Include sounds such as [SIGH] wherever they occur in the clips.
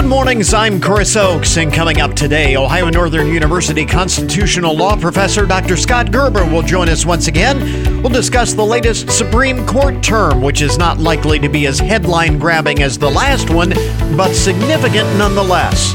Good mornings, I'm Chris Oakes, and coming up today, Ohio Northern University constitutional law professor Dr. Scott Gerber will join us once again. We'll discuss the latest Supreme Court term, which is not likely to be as headline grabbing as the last one, but significant nonetheless.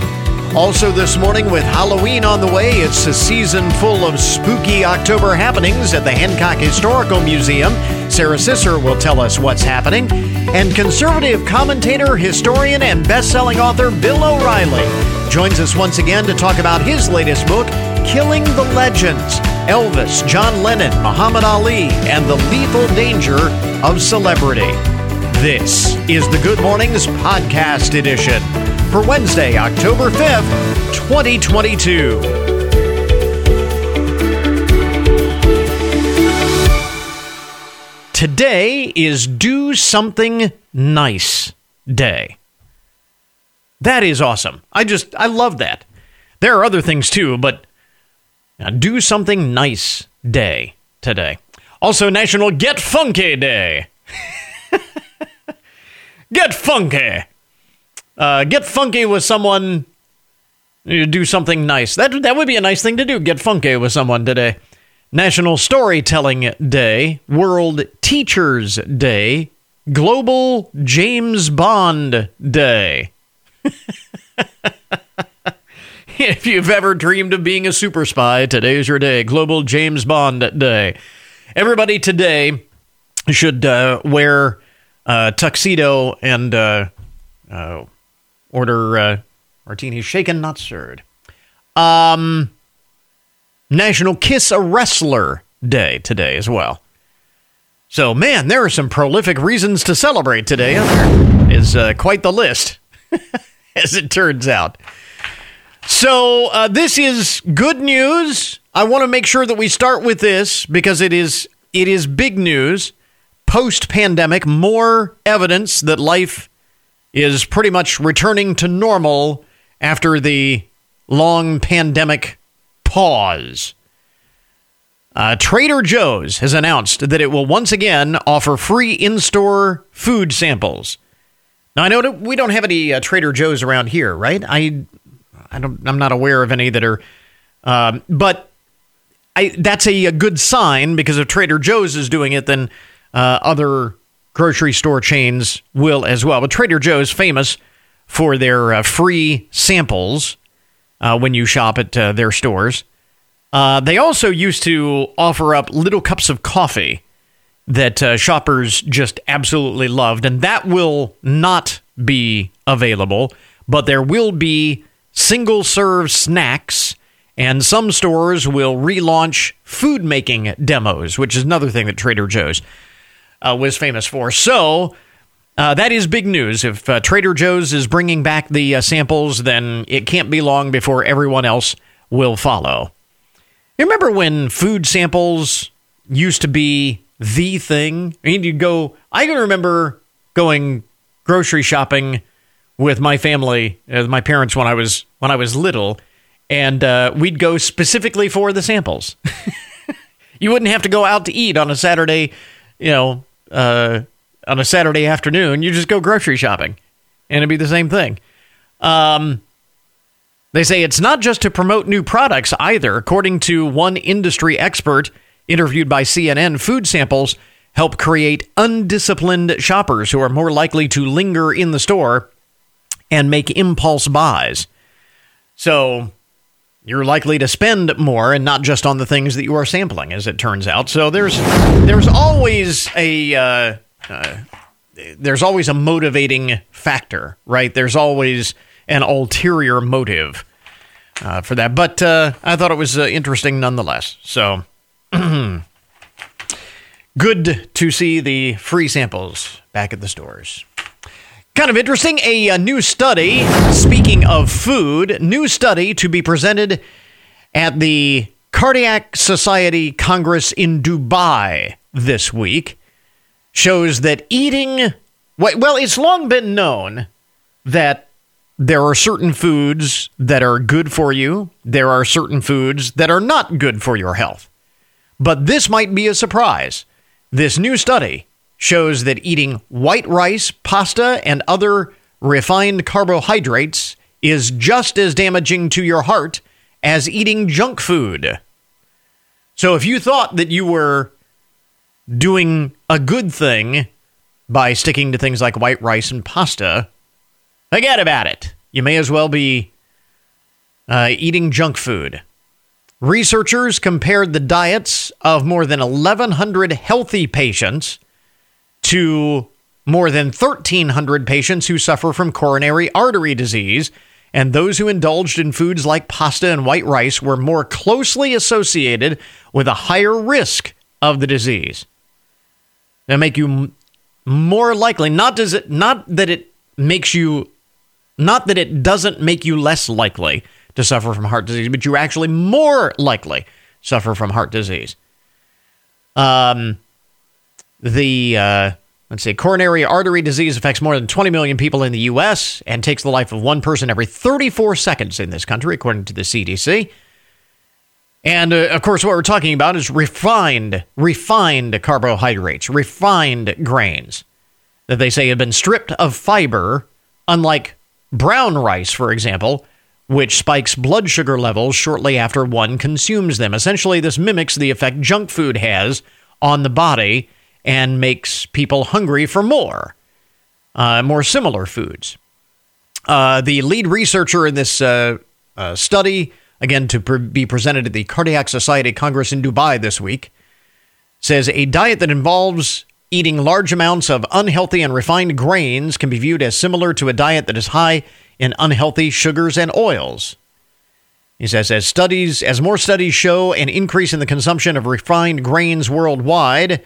Also, this morning, with Halloween on the way, it's a season full of spooky October happenings at the Hancock Historical Museum. Sarah Sisser will tell us what's happening. And conservative commentator, historian, and best selling author Bill O'Reilly joins us once again to talk about his latest book, Killing the Legends Elvis, John Lennon, Muhammad Ali, and the Lethal Danger of Celebrity. This is the Good Mornings Podcast Edition for Wednesday, October 5th, 2022. Today is Do Something Nice Day. That is awesome. I just, I love that. There are other things too, but uh, Do Something Nice Day today. Also, National Get Funky Day. [LAUGHS] Get funky. Uh, get funky with someone. Do something nice. That that would be a nice thing to do. Get funky with someone today. National Storytelling Day, World Teachers Day, Global James Bond Day. [LAUGHS] if you've ever dreamed of being a super spy, today's your day. Global James Bond Day. Everybody today should uh, wear a tuxedo and uh, uh, Order uh, martini shaken, not stirred. Um, National Kiss a Wrestler Day today as well. So, man, there are some prolific reasons to celebrate today. Is uh, quite the list, [LAUGHS] as it turns out. So, uh, this is good news. I want to make sure that we start with this because it is it is big news. Post pandemic, more evidence that life is pretty much returning to normal after the long pandemic pause. Uh, Trader Joe's has announced that it will once again offer free in store food samples. Now, I know we don't have any uh, Trader Joe's around here, right? I, I don't, I'm not aware of any that are, um, but I, that's a, a, good sign because if Trader Joe's is doing it, then uh, other grocery store chains will as well. But Trader Joe's famous for their uh, free samples uh, when you shop at uh, their stores. Uh, they also used to offer up little cups of coffee that uh, shoppers just absolutely loved, and that will not be available. But there will be single serve snacks, and some stores will relaunch food making demos, which is another thing that Trader Joe's uh, was famous for. So uh, that is big news. If uh, Trader Joe's is bringing back the uh, samples, then it can't be long before everyone else will follow. You remember when food samples used to be the thing? I mean, you'd go, I can remember going grocery shopping with my family, uh, my parents when I was when I was little, and uh, we'd go specifically for the samples. [LAUGHS] you wouldn't have to go out to eat on a Saturday, you know, uh, on a Saturday afternoon, you just go grocery shopping, and it'd be the same thing. Um, they say it's not just to promote new products either. According to one industry expert interviewed by CNN, food samples help create undisciplined shoppers who are more likely to linger in the store and make impulse buys. So you're likely to spend more and not just on the things that you are sampling as it turns out. So there's there's always a uh, uh, there's always a motivating factor right? There's always an ulterior motive uh, for that. But uh, i thought it was uh, interesting nonetheless. So [CLEARS THROAT] good to see the free samples back at the stores Kind of interesting. A, a, new study, speaking of food, new study to be presented at the Cardiac Society Congress in Dubai this week shows that eating, well, it's long been known that there are certain foods that are good for you, there are certain foods that are not good for your health. But this might be a surprise. This new study shows that eating white rice, pasta, and other refined carbohydrates is just as damaging to your heart as eating junk food. So if you thought that you were doing a good thing by sticking to things like white rice and pasta, forget about it. You may as well be uh, eating junk food. Researchers compared the diets of more than 1,100 healthy patients to more than 1,300 patients who suffer from coronary artery disease, and those who indulged in foods like pasta and white rice were more closely associated with a higher risk of the disease. That make you more likely. Not does it. Not that it makes you. Not that it doesn't make you less likely to suffer from heart disease, but you're actually more likely suffer from heart disease. Um, the uh, let's say coronary artery disease affects more than 20 million people in the U.S. and takes the life of one person every 34 seconds in this country, according to the CDC. And uh, of course, what we're talking about is refined, refined carbohydrates, refined grains that they say have been stripped of fiber, unlike brown rice, for example, which spikes blood sugar levels shortly after one consumes them. Essentially, this mimics the effect junk food has on the body and makes people hungry for more, uh, more similar foods. Uh, the lead researcher in this uh, uh study, again to pre- be presented at the Cardiac Society Congress in Dubai this week, says a diet that involves eating large amounts of unhealthy and refined grains can be viewed as similar to a diet that is high in unhealthy sugars and oils. He says, as studies, as more studies show an increase in the consumption of refined grains worldwide,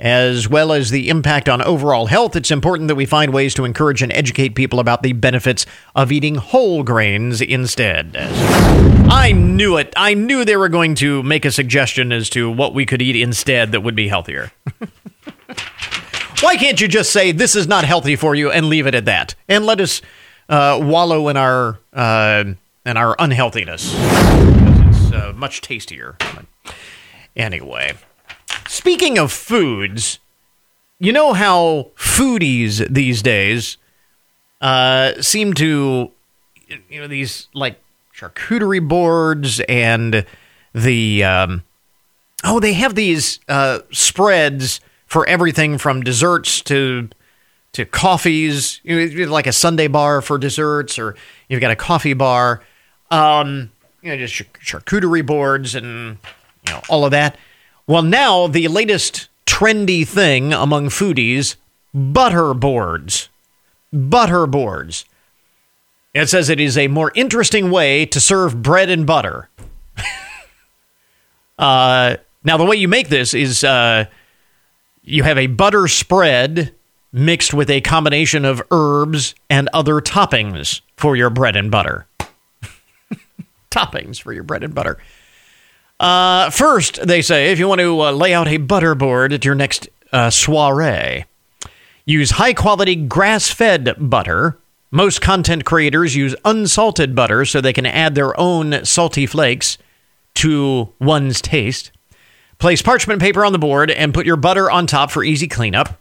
as well as the impact on overall health, it's important that we find ways to encourage and educate people about the benefits of eating whole grains instead. I knew it. I knew they were going to make a suggestion as to what we could eat instead that would be healthier. [LAUGHS] Why can't you just say this is not healthy for you and leave it at that, and let us uh, wallow in our uh, in our unhealthiness? It's uh, much tastier. Anyway, speaking of foods, you know how foodies these days uh, seem to, you know, these like charcuterie boards and the um, oh, they have these uh, spreads for everything from desserts to to coffees, you know, like a sundae bar for desserts, or you've got a coffee bar, um, you know, just charcuterie boards and you know all of that. Well, now the latest trendy thing among foodies: butter boards. Butter boards. It says it is a more interesting way to serve bread and butter. [LAUGHS] uh, now, the way you make this is uh, you have a butter spread mixed with a combination of herbs and other toppings for your bread and butter. [LAUGHS] toppings for your bread and butter. Uh, first, they say if you want to uh, lay out a butter board at your next uh, soiree, use high quality grass fed butter. Most content creators use unsalted butter so they can add their own salty flakes to one's taste. Place parchment paper on the board and put your butter on top for easy cleanup.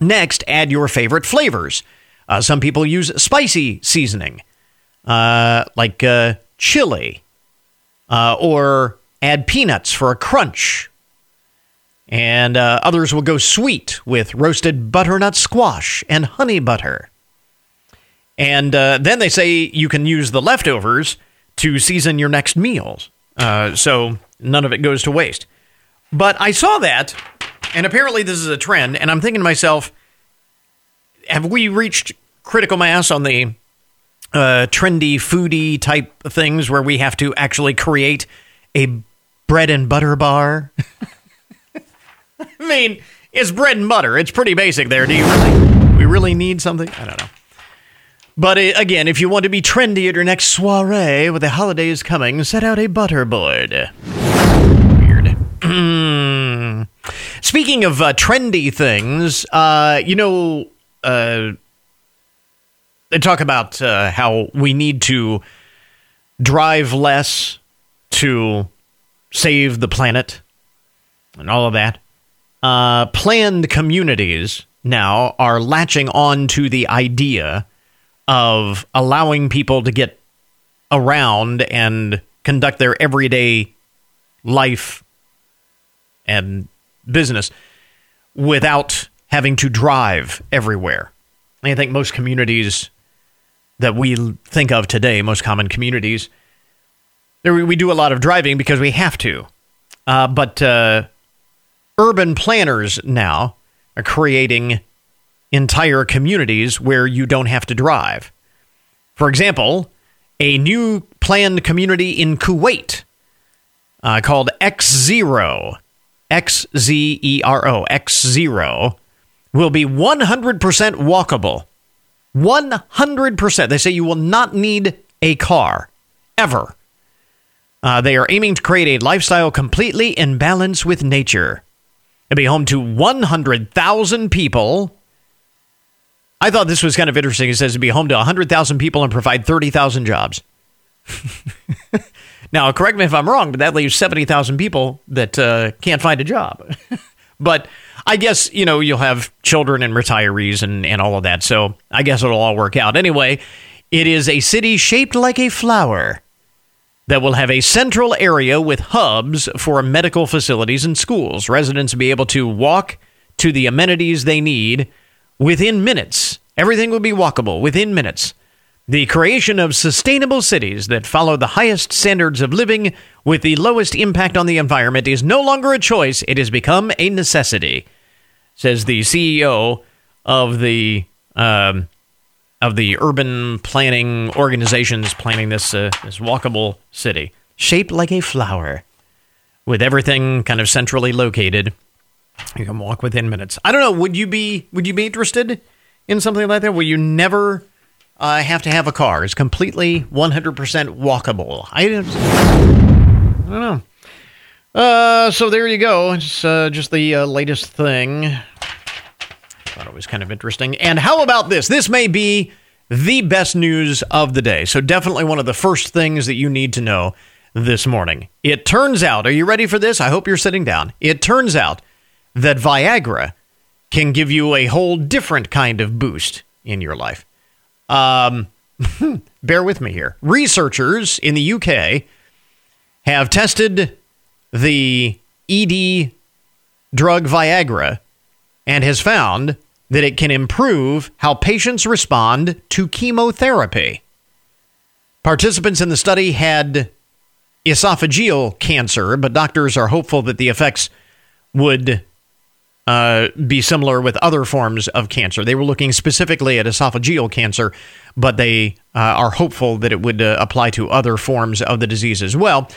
Next, add your favorite flavors. Uh, some people use spicy seasoning, uh, like uh, chili, uh, or add peanuts for a crunch. And uh, others will go sweet with roasted butternut squash and honey butter. And uh, then they say you can use the leftovers to season your next meals. so none of it goes to waste. But I saw that, and apparently this is a trend, and I'm thinking to myself, have we reached critical mass on the uh, trendy, foodie type things where we have to actually create a bread and butter bar? [LAUGHS] I mean, it's bread and butter. It's pretty basic there. Do you really, we really need something? I don't know. But uh, again, if you want to be trendy at your next soiree with the holidays coming, set out a butter board. [CLEARS THROAT] Speaking of uh, trendy things, uh, you know, uh, they talk about uh, how we need to drive less to save the planet and all of that. Uh, planned communities now are latching on to the idea of allowing people to get around and conduct their everyday life and business without having to drive everywhere. I think most communities that we think of today, most common communities, we do a lot of driving because we have to. Uh, but uh, urban planners now are creating entire communities where you don't have to drive. For example, a new planned community in Kuwait uh, called X Zero, X Z E R O, X Zero, will be 100% walkable. 100%. They say you will not need a car ever. Uh, they are aiming to create a lifestyle completely in balance with nature. It'll be home to 100,000 people. I thought this was kind of interesting. It says to be home to 100,000 people and provide 30,000 jobs. [LAUGHS] now, correct me if I'm wrong, but that leaves 70,000 people that uh, can't find a job. [LAUGHS] but I guess, you know, you'll have children and retirees and, and all of that. So I guess it'll all work out. Anyway, it is a city shaped like a flower that will have a central area with hubs for medical facilities and schools. Residents will be able to walk to the amenities they need within minutes. Everything will be walkable within minutes. The creation of sustainable cities that follow the highest standards of living with the lowest impact on the environment is no longer a choice, it has become a necessity, says the CEO of the um, of the urban planning organizations planning this uh, this walkable city, shaped like a flower, with everything kind of centrally located. You can walk within minutes. I don't know. Would you be Would you be interested in something like that? Will you never uh, have to have a car? It's completely 100% walkable. I, I don't know. Uh, so there you go. It's uh, just the uh, latest thing Thought it was kind of interesting. And how about this? This may be the best news of the day. So, definitely one of the first things that you need to know this morning. It turns out, are you ready for this? I hope you're sitting down. It turns out that Viagra can give you a whole different kind of boost in your life. Um, [LAUGHS] bear with me here. Researchers in the UK have tested the ED drug Viagra and has found that it can improve how patients respond to chemotherapy. Participants in the study had esophageal cancer, but doctors are hopeful that the effects would uh, be similar with other forms of cancer. They were looking specifically at esophageal cancer, but they uh, are hopeful that it would uh, apply to other forms of the disease as well.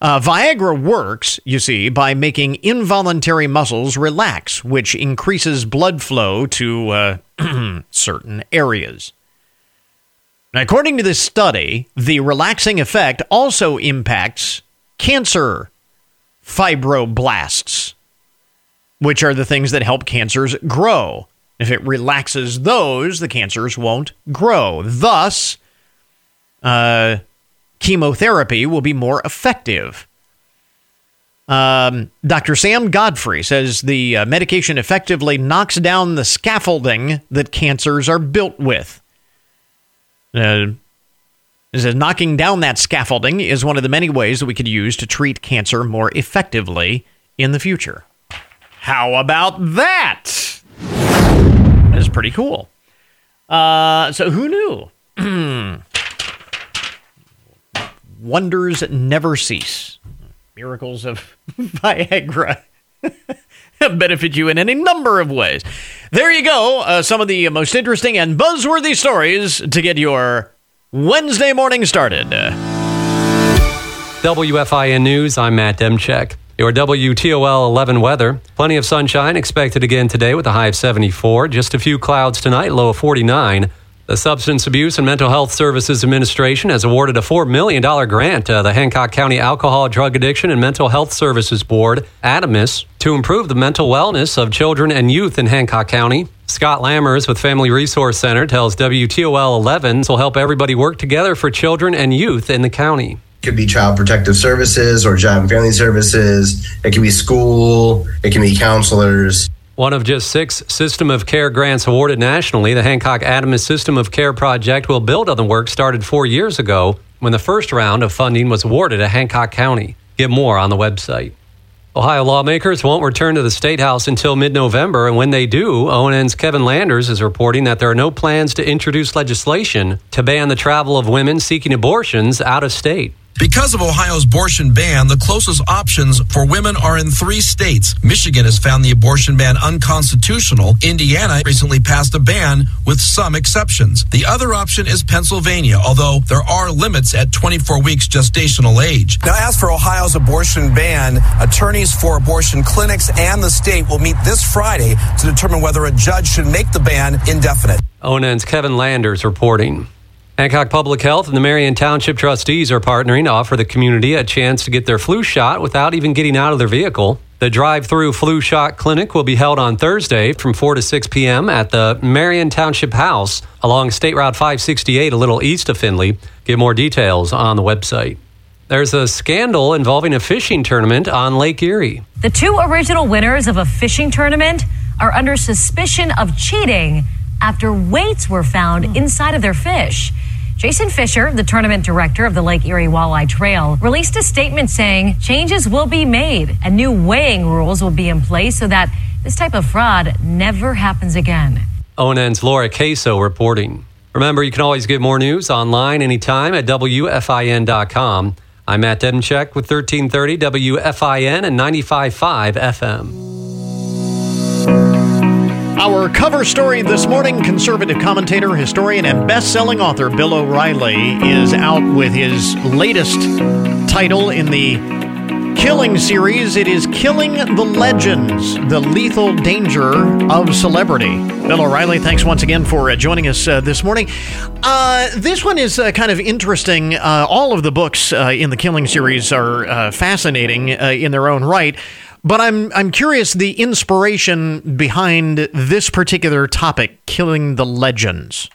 Uh, Viagra works, you see, by making involuntary muscles relax, which increases blood flow to uh, [CLEARS THROAT] certain areas. According to this study, the relaxing effect also impacts cancer fibroblasts, which are the things that help cancers grow. If it relaxes those, the cancers won't grow. Thus, uh, chemotherapy will be more effective. Um, Dr. Sam Godfrey says the uh, medication effectively knocks down the scaffolding that cancers are built with. Uh, says knocking down that scaffolding is one of the many ways that we could use to treat cancer more effectively in the future. How about that? That is pretty cool. Uh, so who knew? [CLEARS THROAT] wonders never cease. Miracles of [LAUGHS] Viagra [LAUGHS] benefit you in any number of ways. There you go. Uh, some of the most interesting and buzzworthy stories to get your Wednesday morning started. WFIN News, I'm Matt Demchek. Your WTOL 11 weather. Plenty of sunshine expected again today with a high of 74. Just a few clouds tonight, low of 49. The Substance Abuse and Mental Health Services Administration has awarded a $4 million grant to the Hancock County Alcohol, Drug Addiction, and Mental Health Services Board, ADAMHS, to improve the mental wellness of children and youth in Hancock County. Scott Lammers with Family Resource Center tells WTOL 11 will help everybody work together for children and youth in the county. It could be child protective services or job and family services. It can be school. It can be counselors. One of just six System of Care grants awarded nationally, the Hancock ADAMHS System of Care project will build on the work started four years ago. when the first round of funding was awarded to Hancock County. Get more on the website. Ohio lawmakers won't return to the State House until mid November, and when they do, ONN's Kevin Landers is reporting that there are no plans to introduce legislation to ban the travel of women seeking abortions out of state. Because of Ohio's abortion ban, the closest options for women are in three states. Michigan has found the abortion ban unconstitutional. Indiana recently passed a ban with some exceptions. The other option is Pennsylvania, although there are limits at 24 weeks gestational age. Now, as for Ohio's abortion ban, attorneys for abortion clinics and the state will meet this Friday to determine whether a judge should make the ban indefinite. ONN's Kevin Landers reporting. Hancock Public Health and the Marion Township trustees are partnering to offer the community a chance to get their flu shot without even getting out of their vehicle. The drive through flu shot clinic will be held on Thursday from 4 to 6 p.m. at the Marion Township House along State Route 568, a little east of Findlay. Get more details on the website. There's a scandal involving a fishing tournament on Lake Erie. The two original winners of a fishing tournament are under suspicion of cheating after weights were found hmm. inside of their fish. Jason Fisher, the tournament director of the Lake Erie Walleye Trail, released a statement saying changes will be made and new weighing rules will be in place so that this type of fraud never happens again. ONN's Laura Queso reporting. Remember, you can always get more news online anytime at WFIN.com. I'm Matt Demchek with 1330 WFIN and 95.5 FM. Our cover story this morning conservative commentator, historian, and best selling author Bill O'Reilly is out with his latest title in the Killing series. It is Killing the Legends The Lethal Danger of Celebrity. Bill O'Reilly, thanks once again for uh, joining us uh, this morning. Uh, this one is uh, kind of interesting. Uh, all of the books uh, in the Killing series are fascinating in their own right. But I'm I'm curious the inspiration behind this particular topic, killing the legends.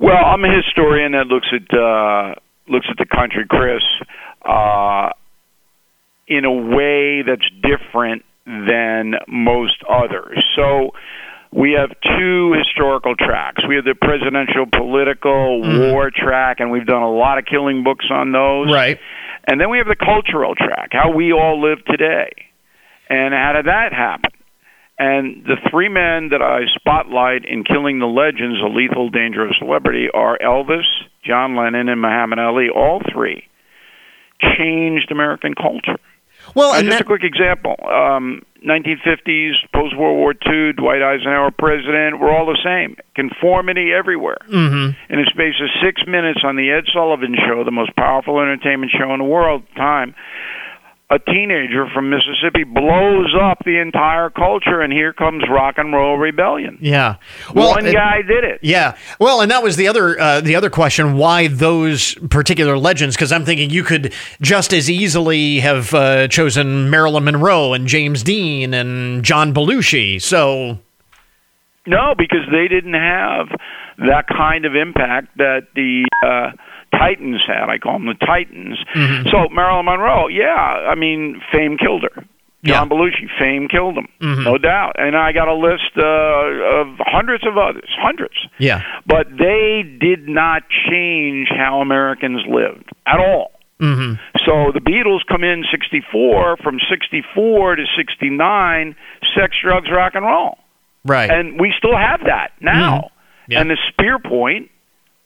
Well, I'm a historian that looks at uh, looks at the country, Chris, uh, in a way that's different than most others. So we have two historical tracks. We have the presidential political mm. war track, and we've done a lot of killing books on those. Right. And then we have the cultural track, how we all live today. And how did that happen? And the three men that I spotlight in Killing the Legends, a lethal, dangerous celebrity, are Elvis, John Lennon, and Muhammad Ali. All three changed American culture. Well, and just that- a quick example: um, 1950s, post World War II, Dwight Eisenhower president. We're all the same. Conformity everywhere. Mm-hmm. In a space of six minutes on the Ed Sullivan Show, the most powerful entertainment show in the world, at the time a teenager from Mississippi blows up the entire culture, and here comes rock and roll rebellion. Yeah, well, one guy did it. Yeah, well, and that was the other uh, the other question: why those particular legends? Because I'm thinking you could just as easily have uh, chosen Marilyn Monroe and James Dean and John Belushi. So, no, because they didn't have that kind of impact that the. Uh, Titans had. I call them the Titans. Mm-hmm. So Marilyn Monroe, yeah, I mean, fame killed her. John yeah. Belushi, fame killed him, mm-hmm. no doubt. And I got a list uh, of hundreds of others, hundreds. Yeah. But they did not change how Americans lived at all. Mm-hmm. So the Beatles come in 64, from 64 to 69, sex, drugs, rock and roll. Right. And we still have that now. Mm-hmm. Yeah. And the spear point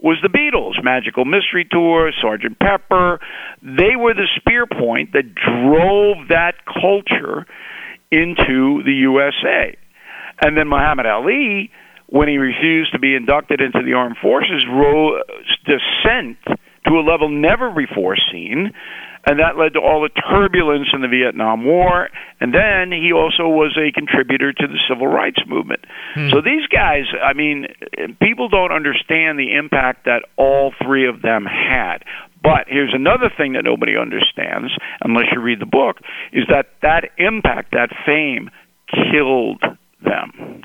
was the Beatles, Magical Mystery Tour, Sergeant Pepper. They were the spear point that drove that culture into the USA. And then Muhammad Ali, when he refused to be inducted into the armed forces, rose dissent to a level never before seen and that led to all the turbulence in the Vietnam War. And then he also was a contributor to the civil rights movement. Hmm. So these guys, I mean, people don't understand the impact that all three of them had. But here's another thing that nobody understands, unless you read the book, is that that impact, that fame, killed them.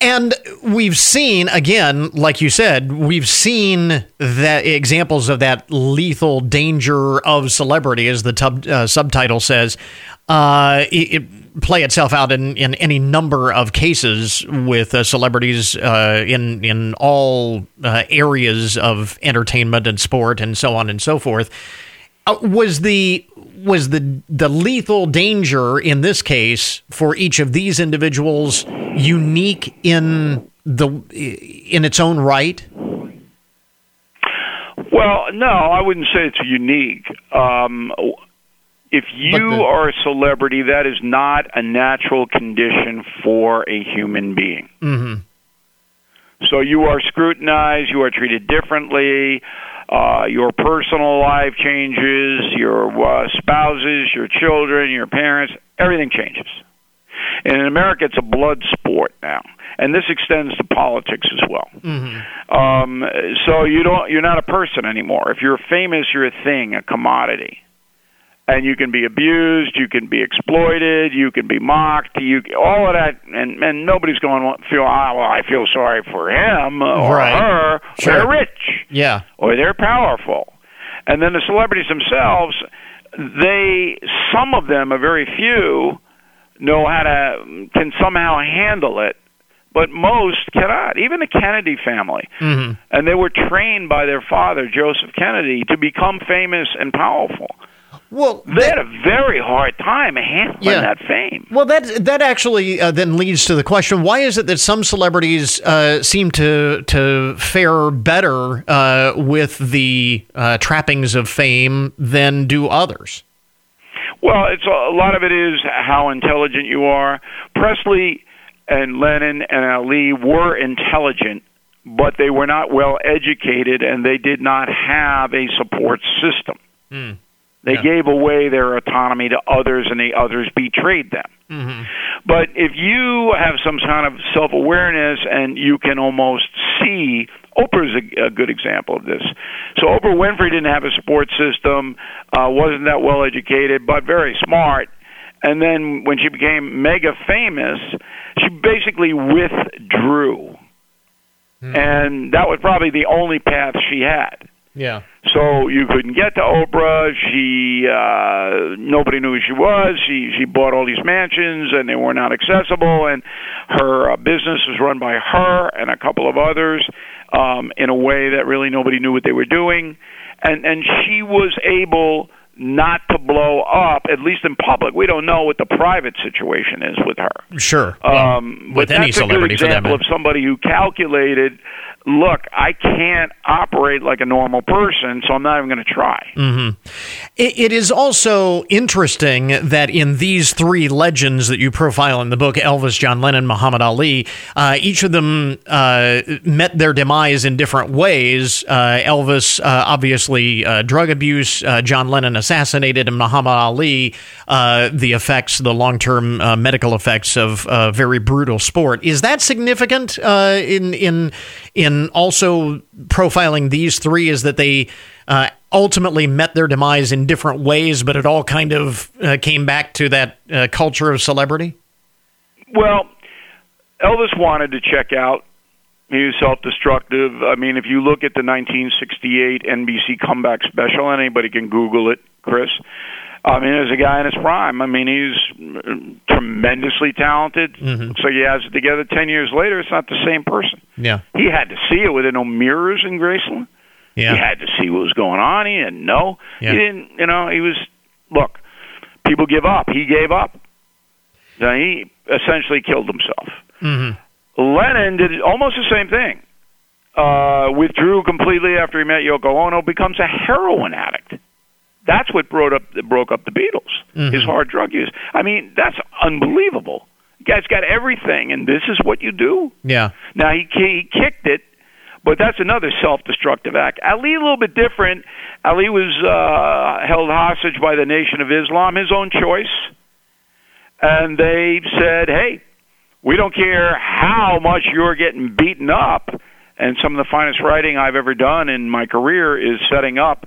And we've seen again, like you said, we've seen that examples of that lethal danger of celebrity, as the tub, uh, subtitle says, uh, it, it play itself out in, in any number of cases with uh, celebrities uh, in in all uh, areas of entertainment and sport and so on and so forth. Uh, was the was the the lethal danger in this case for each of these individuals unique in the in its own right? Well, no, I wouldn't say it's unique. Um, if you the, are a celebrity, that is not a natural condition for a human being. Mm-hmm. So you are scrutinized, you are treated differently. Uh, your personal life changes, your uh, spouses, your children, your parents, everything changes. And in America, it's a blood sport now, and this extends to politics as well. Mm-hmm. Um, so you don't, you're not a person anymore. If you're famous, you're a thing, a commodity and you can be abused, you can be exploited, you can be mocked, you all of that, and and nobody's going to feel ah, well, I feel sorry for him or right. her. Sure. They're rich, yeah, or they're powerful, and then the celebrities themselves, they some of them, a very few, know how to can somehow handle it. But most cannot. Even the Kennedy family, mm-hmm. and they were trained by their father, Joseph Kennedy, to become famous and powerful. Well, they had a very hard time handling yeah. that fame. Well, that that actually uh, then leads to the question: Why is it that some celebrities uh, seem to to fare better uh, with the uh, trappings of fame than do others? Well, it's a, a lot of it is how intelligent you are. Presley and Lennon and Ali were intelligent, but they were not well educated, and they did not have a support system. Mm. They yeah. gave away their autonomy to others, and the others betrayed them. Mm-hmm. But if you have some kind of self awareness and you can almost see, Oprah's a, a good example of this. So Oprah Winfrey didn't have a support system, uh, wasn't that well educated, but very smart. And then when she became mega famous, she basically withdrew. Mm-hmm. And that was probably the only path she had. Yeah. So you couldn't get to Oprah. She uh, nobody knew who she was. She she bought all these mansions and they were not accessible. And her uh, business was run by her and a couple of others um, in a way that really nobody knew what they were doing. And and she was able not to blow up, at least in public. We don't know what the private situation is with her. Sure. Um, with but any that's a good example for of somebody who calculated look, I can't operate like a normal person, so I'm not even going to try. Mm-hmm. It, it is also interesting that in these three legends that you profile in the book Elvis, John Lennon, Muhammad Ali uh, each of them uh, met their demise in different ways. Uh, Elvis, uh, obviously, uh, drug abuse, uh, John Lennon assassinated, and Muhammad Ali, the effects, the long term medical effects of very brutal sport. Is that significant in, in, in also profiling these three is that they uh, ultimately met their demise in different ways, but it all kind of uh, came back to that uh, culture of celebrity? Well, Elvis wanted to check out. He was self destructive. I mean, if you look at the 1968 NBC comeback special, anybody can Google it, Chris. I mean, as a guy in his prime. I mean, he's tremendously talented. Mm-hmm. So he has it together. Ten years later, it's not the same person. Yeah, he had to see it. with no mirrors in Graceland? Yeah, he had to see what was going on. He didn't know. Yeah. He didn't. You know, he was. Look, people give up. He gave up. Now, he essentially killed himself. Mm-hmm. Lennon did almost the same thing. Uh, withdrew completely after he met Yoko Ono. Becomes a heroin addict. That's what brought up broke up the Beatles. Mm-hmm. His hard drug use. I mean, that's unbelievable. guy's got everything, and this is what you do. Yeah. Now he he kicked it, but that's another self-destructive act. Ali a little bit different. Ali was uh, held hostage by the Nation of Islam, his own choice, and they said, "Hey, we don't care how much you're getting beaten up." And some of the finest writing I've ever done in my career is setting up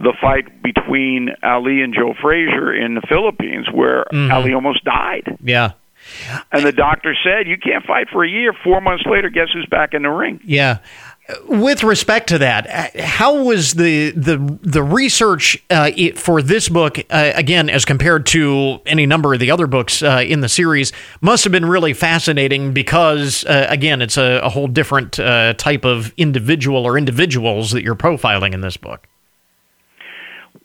the fight between Ali and Joe Frazier in the Philippines, where mm-hmm. Ali almost died. Yeah. And the doctor said, "You can't fight for a year." Four months later, guess who's back in the ring? Yeah. With respect to that, how was the the the research uh, for this book uh, again as compared to any number of the other books uh, in the series? Must have been really fascinating because uh, again, it's a, a whole different uh, type of individual or individuals that you're profiling in this book.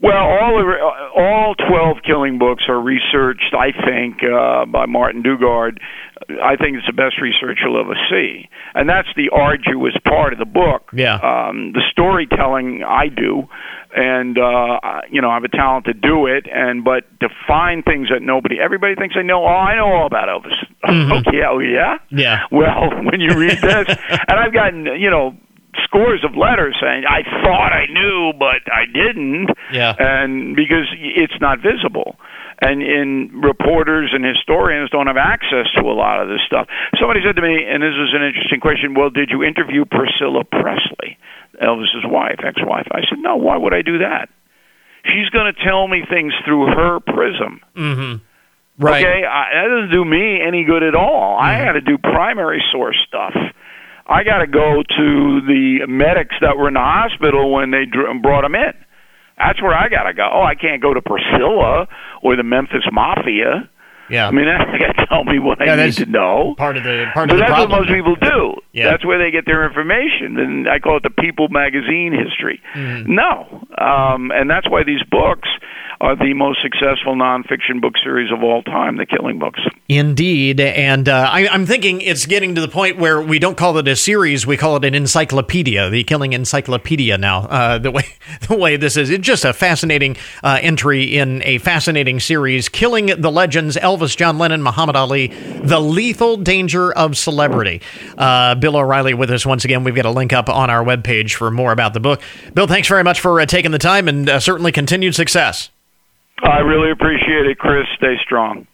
Well, all of, all twelve killing books are researched, I think, uh, by Martin Dugard. I think it's the best research you'll ever see, and that's the arduous part of the book. Yeah. Um, the storytelling I do, and uh, you know I have a talent to do it, and but to find things that nobody, everybody thinks I know. Oh, I know all about Elvis. Mm-hmm. [LAUGHS] okay, oh yeah. Yeah. Well, [LAUGHS] when you read this, [LAUGHS] and I've gotten you know scores of letters saying I thought I knew but I didn't. Yeah. And because it's not visible. And in reporters and historians don't have access to a lot of this stuff. Somebody said to me, and this is an interesting question, well, did you interview Priscilla Presley, Elvis's wife, ex-wife? I said, no, why would I do that? She's going to tell me things through her prism. Mm-hmm. Right. Okay, I, that doesn't do me any good at all. I Mm-hmm. got to do primary source stuff. I got to go to the medics that were in the hospital when they dr- brought him in. That's where I got to go. Oh, I can't go to Priscilla or the Memphis Mafia. Yeah. I mean, got to tell me what Yeah, I need that's to know. part of the part But of the that's problem. what most people do. Yeah. That's where they get their information, and I call it the People Magazine history. Mm-hmm. No, um, and that's why these books are the most successful nonfiction book series of all time, the Killing Books. Indeed, and uh, I, I'm thinking it's getting to the point where we don't call it a series; we call it an encyclopedia, the Killing Encyclopedia. Now, uh, the way [LAUGHS] the way this is, it's just a fascinating uh, entry in a fascinating series: Killing the Legends, Elvis, John Lennon, Muhammad Ali, the Lethal Danger of Celebrity. Uh, Bill O'Reilly with us once again. We've got a link up on our webpage for more about the book. Bill, thanks very much for uh, taking the time, and uh, certainly continued success. I really appreciate it, Chris. Stay strong.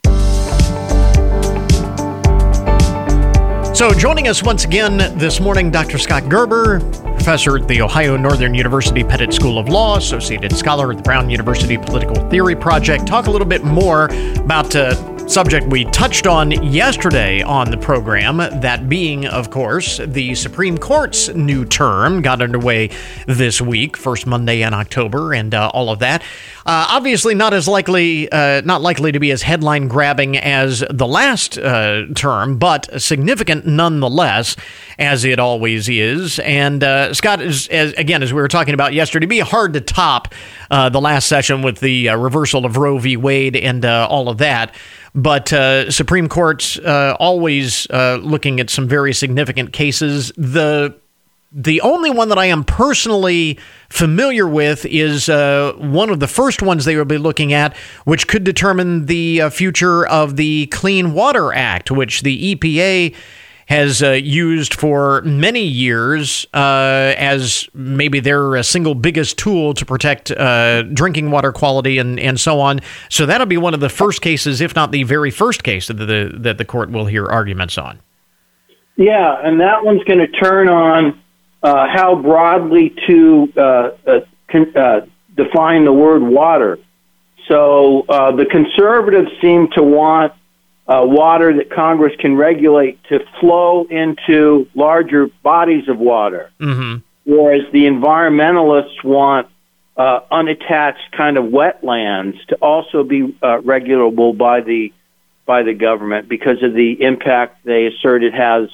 So, joining us once again this morning, Dr. Scott Gerber, professor at the Ohio Northern University Pettit School of Law, associated scholar at the Brown University Political Theory Project. Talk a little bit more about a subject we touched on yesterday on the program, that being, of course, the Supreme Court's new term got underway this week, first Monday in October, and uh, all of that. Uh, obviously, not as likely, uh, not likely to be as headline grabbing as the last uh, term, but significant nonetheless, as it always is. And uh, Scott, is, as, again, as we were talking about yesterday, be hard to top uh, the last session with the reversal of Roe v. Wade and all of that. But uh, Supreme Court's uh, always uh, looking at some very significant cases. The the only one that I am personally familiar with is uh, one of the first ones they will be looking at, which could determine the uh, future of the Clean Water Act, which the EPA has uh, used for many years uh, as maybe their single biggest tool to protect uh, drinking water quality and, and so on. So that'll be one of the first cases, if not the very first case that the that the court will hear arguments on. Yeah, and that one's going to turn on uh, how broadly to uh, uh, con- define the word water. So the conservatives seem to want uh, water that Congress can regulate to flow into larger bodies of water, Mm-hmm. whereas the environmentalists want uh, unattached kind of wetlands to also be uh, regulable by the by the government because of the impact they assert it has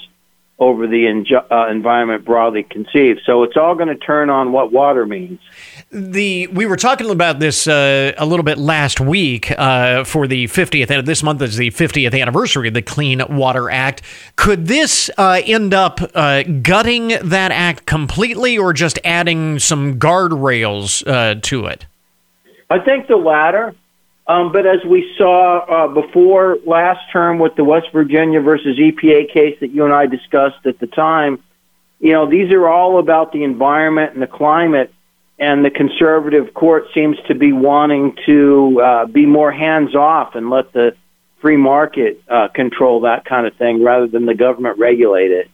over the enjo- uh, environment broadly conceived. So it's all going to turn on what water means. The we were talking about this uh, a little bit last week uh, for the 50th this month is the 50th anniversary of the Clean Water Act. Could this uh, end up uh, gutting that act completely, or just adding some guardrails uh, to it? I think the latter. Um, but as we saw uh, before last term with the West Virginia versus EPA case that you and I discussed at the time, you know, these are all about the environment and the climate. And the conservative court seems to be wanting to uh, be more hands off and let the free market uh, control that kind of thing rather than the government regulate it.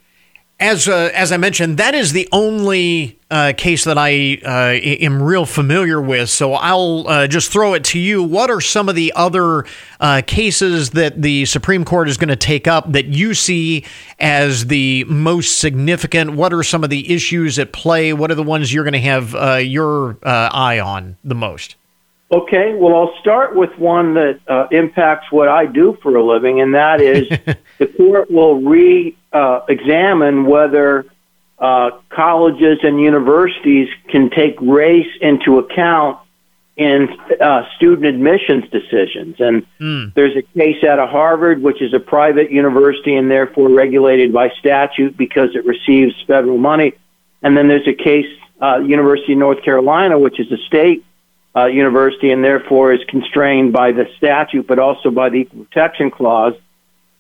As uh, as I mentioned, that is the only uh, case that I uh, am real familiar with. So I'll uh, just throw it to you. What are some of the other uh, cases that the Supreme Court is going to take up that you see as the most significant? What are some of the issues at play? What are the ones you're going to have uh, your eye on the most? Okay, well, I'll start with one that uh, impacts what I do for a living, and that is [LAUGHS] the court will re uh, examine whether uh, colleges and universities can take race into account in uh, student admissions decisions. And mm. there's a case out of Harvard, which is a private university and therefore regulated by statute because it receives federal money. And then there's a case, uh, University of North Carolina, which is a state uh, university and therefore is constrained by the statute, but also by the Equal Protection Clause.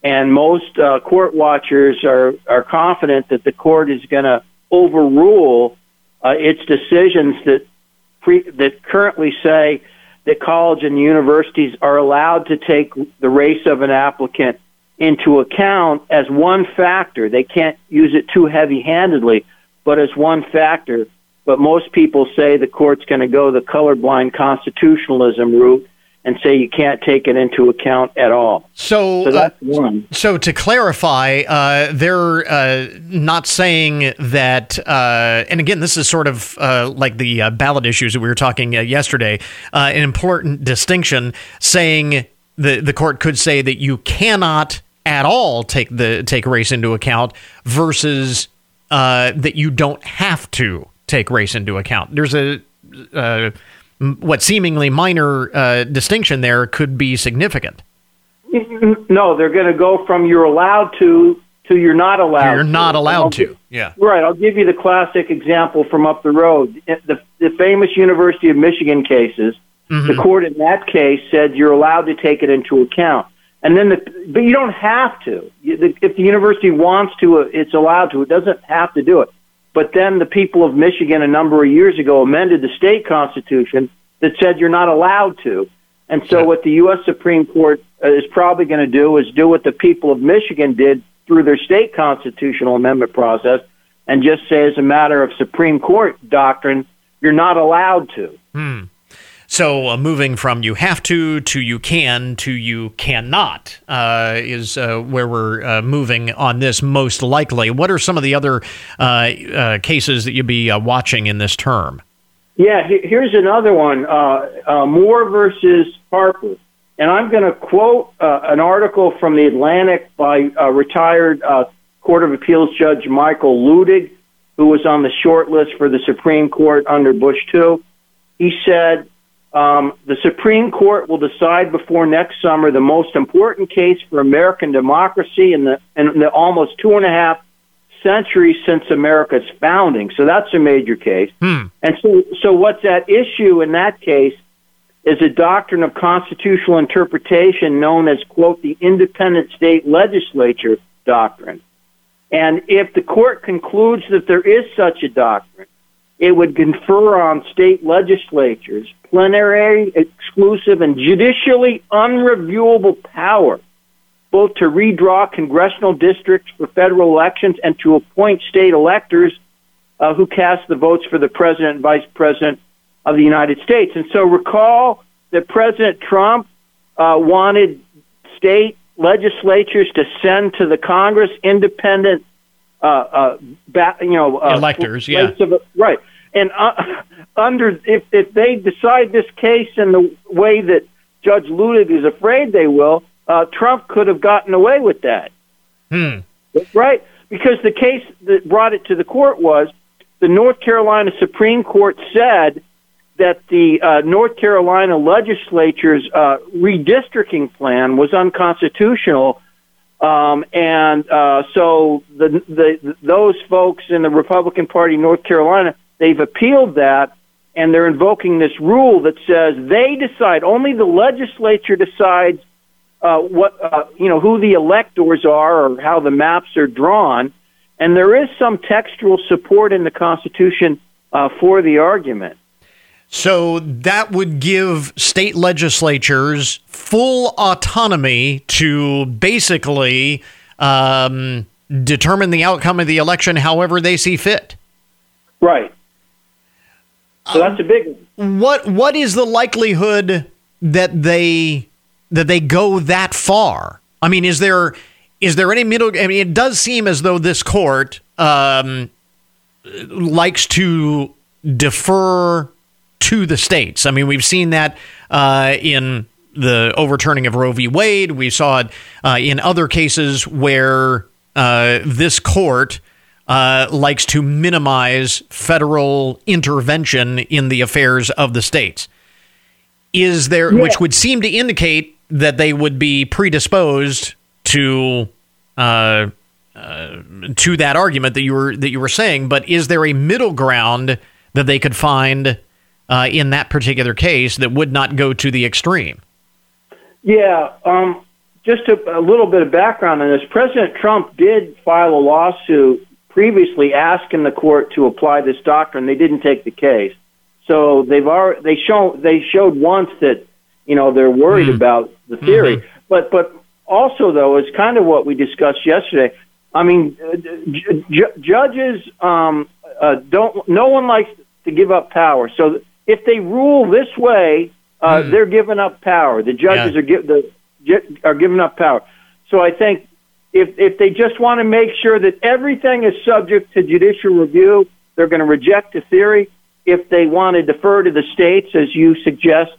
And most uh, court watchers are, are confident that the court is going to overrule uh, its decisions that pre- that currently say that college and universities are allowed to take the race of an applicant into account as one factor. They can't use it too heavy-handedly, but as one factor but most people say the court's going to go the colorblind constitutionalism route and say you can't take it into account at all. So, so that's uh, one. So to clarify, uh, they're uh, not saying that. Uh, and again, this is sort of uh, like the uh, ballot issues that we were talking yesterday. an important distinction, saying the the court could say that you cannot at all take the take race into account versus that you don't have to take race into account. There's a uh, what seemingly minor uh, distinction there could be significant. No, they're going to go from you're allowed to to you're not allowed. You're not allowed to. Yeah. Right. I'll give you the classic example from up the road. The, the famous University of Michigan cases. Mm-hmm. The court in that case said you're allowed to take it into account. And then, the, but you don't have to. If the university wants to, it's allowed to. It doesn't have to do it. But then the people of Michigan a number of years ago amended the state constitution that said you're not allowed to. And so what the U.S. Supreme Court uh, is probably going to do is do what the people of Michigan did through their state constitutional amendment process and just say as a matter of Supreme Court doctrine, you're not allowed to. Hmm. So uh, moving from you have to to you can to you cannot uh, is uh, where we're uh, moving on this most likely. What are some of the other uh, uh, cases that you'll be watching in this term? Yeah, here's another one: Moore versus Harper. And I'm going to quote an article from the Atlantic by retired Court of Appeals Judge Michael Luttig, who was on the short list for the Supreme Court under Bush II. He said, um, the Supreme Court will decide before next summer the most important case for American democracy in the, in the almost two and a half centuries since America's founding. So that's a major case. Hmm. And so, so what's at issue in that case is a doctrine of constitutional interpretation known as, quote, the independent state legislature doctrine. And if the court concludes that there is such a doctrine, it would confer on state legislatures plenary, exclusive, and judicially unreviewable power, both to redraw congressional districts for federal elections and to appoint state electors uh, who cast the votes for the president and vice president of the United States. And so recall that President Trump uh, wanted state legislatures to send to the Congress independent, uh, uh, ba- you know, uh, electors, yeah, of, right. And uh, under if if they decide this case in the way that Judge Luttig is afraid they will, uh, Trump could have gotten away with that. Hmm. Right? Because the case that brought it to the court was the North Carolina Supreme Court said that the uh, North Carolina legislature's uh, redistricting plan was unconstitutional. Um, and uh, so the, the, those folks in the Republican Party in North Carolina They've appealed that, and they're invoking this rule that says they decide. Only the legislature decides uh, what uh, you know who the electors are or how the maps are drawn. And there is some textual support in the Constitution uh, for the argument. So that would give state legislatures full autonomy to basically um, determine the outcome of the election however they see fit. Right. So that's a big one. What what is the likelihood that they that they go that far? I mean, is there is there any middle? I mean, it does seem as though this court um, likes to defer to the states. I mean, we've seen that uh, in the overturning of Roe v. Wade. We saw it uh, in other cases where uh, this court uh, likes to minimize federal intervention in the affairs of the states. Is there, yeah. which would seem to indicate that they would be predisposed to uh, uh, to that argument that you were that you were saying. But is there a middle ground that they could find uh, in that particular case that would not go to the extreme? Yeah, um, just a, a, little bit of background on this. President Trump did file a lawsuit previously asking the court to apply this doctrine. They didn't take the case, so they've already they show they showed once that you know they're worried mm. about the theory, mm-hmm. but but also though is kind of what we discussed yesterday. I mean, ju- judges um, uh, don't. No one likes to give up power. So if they rule this way, uh, mm. they're giving up power. The judges yeah. are give, the are giving up power. So I think if if they just want to make sure that everything is subject to judicial review, they're going to reject the theory. If they want to defer to the states, as you suggest,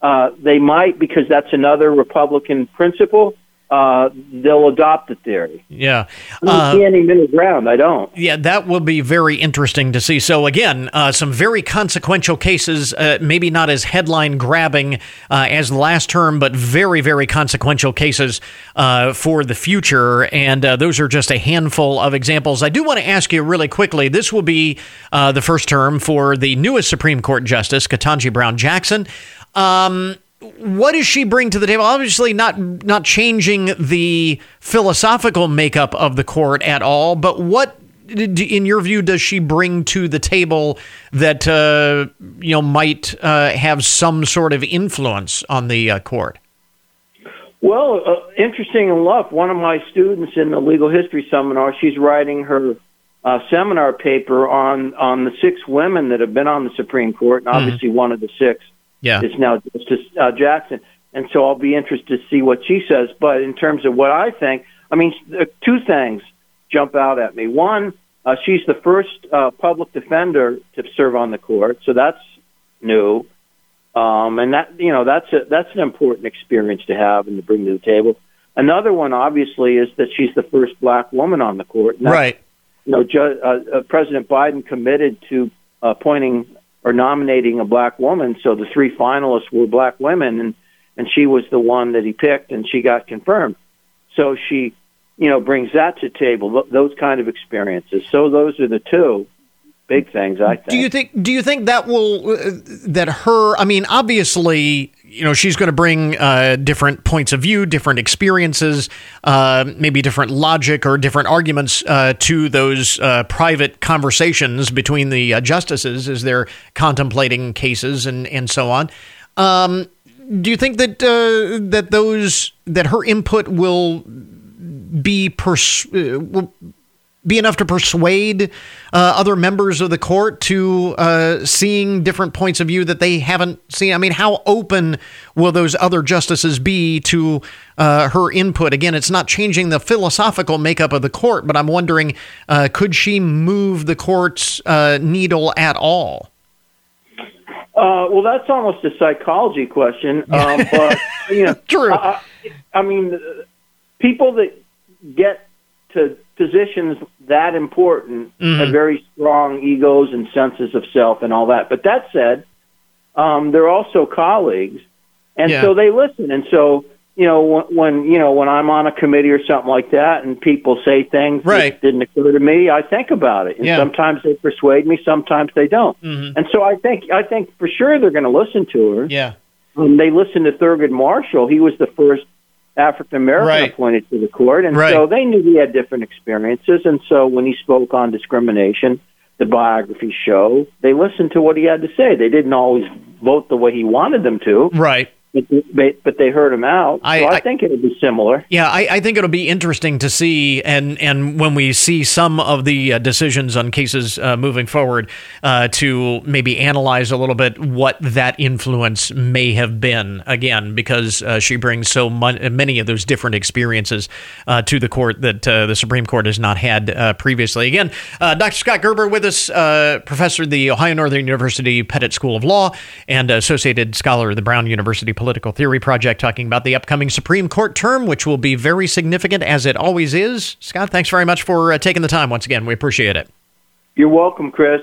uh, they might because that's another Republican principle uh, they'll adopt the theory. Yeah. I don't uh, see any middle ground. I don't. Yeah, that will be very interesting to see. So, again, uh, some very consequential cases, uh, maybe not as headline grabbing uh, as the last term, but very, very consequential cases uh, for the future. And those are just a handful of examples. I do want to ask you really quickly this will be the first term for the newest Supreme Court Justice, Ketanji Brown Jackson. Um, what does she bring to the table? Obviously, not not changing the philosophical makeup of the court at all, but what, in your view, does she bring to the table that uh, you know might uh, have some sort of influence on the uh, court? Well, uh, interesting enough, one of my students in the legal history seminar, she's writing her uh, seminar paper on on the six women that have been on the Supreme Court, and mm-hmm. obviously mm-hmm. one of the six yeah. It's now Justice uh, Jackson. And so I'll be interested to see what she says. But in terms of what I think, I mean, two things jump out at me. One, uh, she's the first uh, public defender to serve on the court, so that's new. Um, and that you know that's a, that's an important experience to have and to bring to the table. Another one, obviously, is that she's the first black woman on the court. right. You know, Ju- uh, uh, President Biden committed to appointing or nominating a black woman. So the three finalists were black women, and and she was the one that he picked, and she got confirmed. So she, you know, brings that to table. Those kind of experiences. So those are the two big things. I think. Do you think? Do you think that will uh, that her? I mean, obviously, you know, she's going to bring uh, different points of view, different experiences, uh, maybe different logic or different arguments uh, to those uh, private conversations between the uh, justices as they're contemplating cases and and so on. Um, do you think that that those that her input will be pers- will be enough to persuade uh, other members of the court to uh, seeing different points of view that they haven't seen? I mean, how open will those other justices be to uh, her input? Again, it's not changing the philosophical makeup of the court, but I'm wondering uh, could she move the court's uh, needle at all? Uh, well, that's almost a psychology question. [LAUGHS] Um, but, you know, True. I, I mean, people that get to positions that important mm-hmm. have very strong egos and senses of self and all that. But that said, um, they're also colleagues, and yeah. so they listen. And so you know when, when you know when I'm on a committee or something like that, and people say things right. that didn't occur to me, I think about it. And yeah. sometimes they persuade me, sometimes they don't. Mm-hmm. And so I think I think for sure they're going to listen to her. Yeah. Um, they listened to Thurgood Marshall. He was the first African American right. appointed to the court, and right. so they knew he had different experiences. And so when he spoke on discrimination, the biographies show they listened to what he had to say. They didn't always vote the way he wanted them to, right? But they, but they heard him out. I- so I, I- think it'll be similar. Yeah, I, I think it'll be interesting to see, and and when we see some of the uh, decisions on cases uh, moving forward, uh, to maybe analyze a little bit what that influence may have been. Again, because uh, she brings so mon- many of those different experiences uh, to the court that uh, the Supreme Court has not had uh, previously. Again, uh, Dr. Scott Gerber with us, uh, professor of the Ohio Northern University Pettit School of Law and associated scholar of the Brown University Political Theory Project, talking about the upcoming Supreme Court term, which will be very significant as it always is. Scott, thanks very much for uh, taking the time once again. We appreciate it. You're welcome, Chris.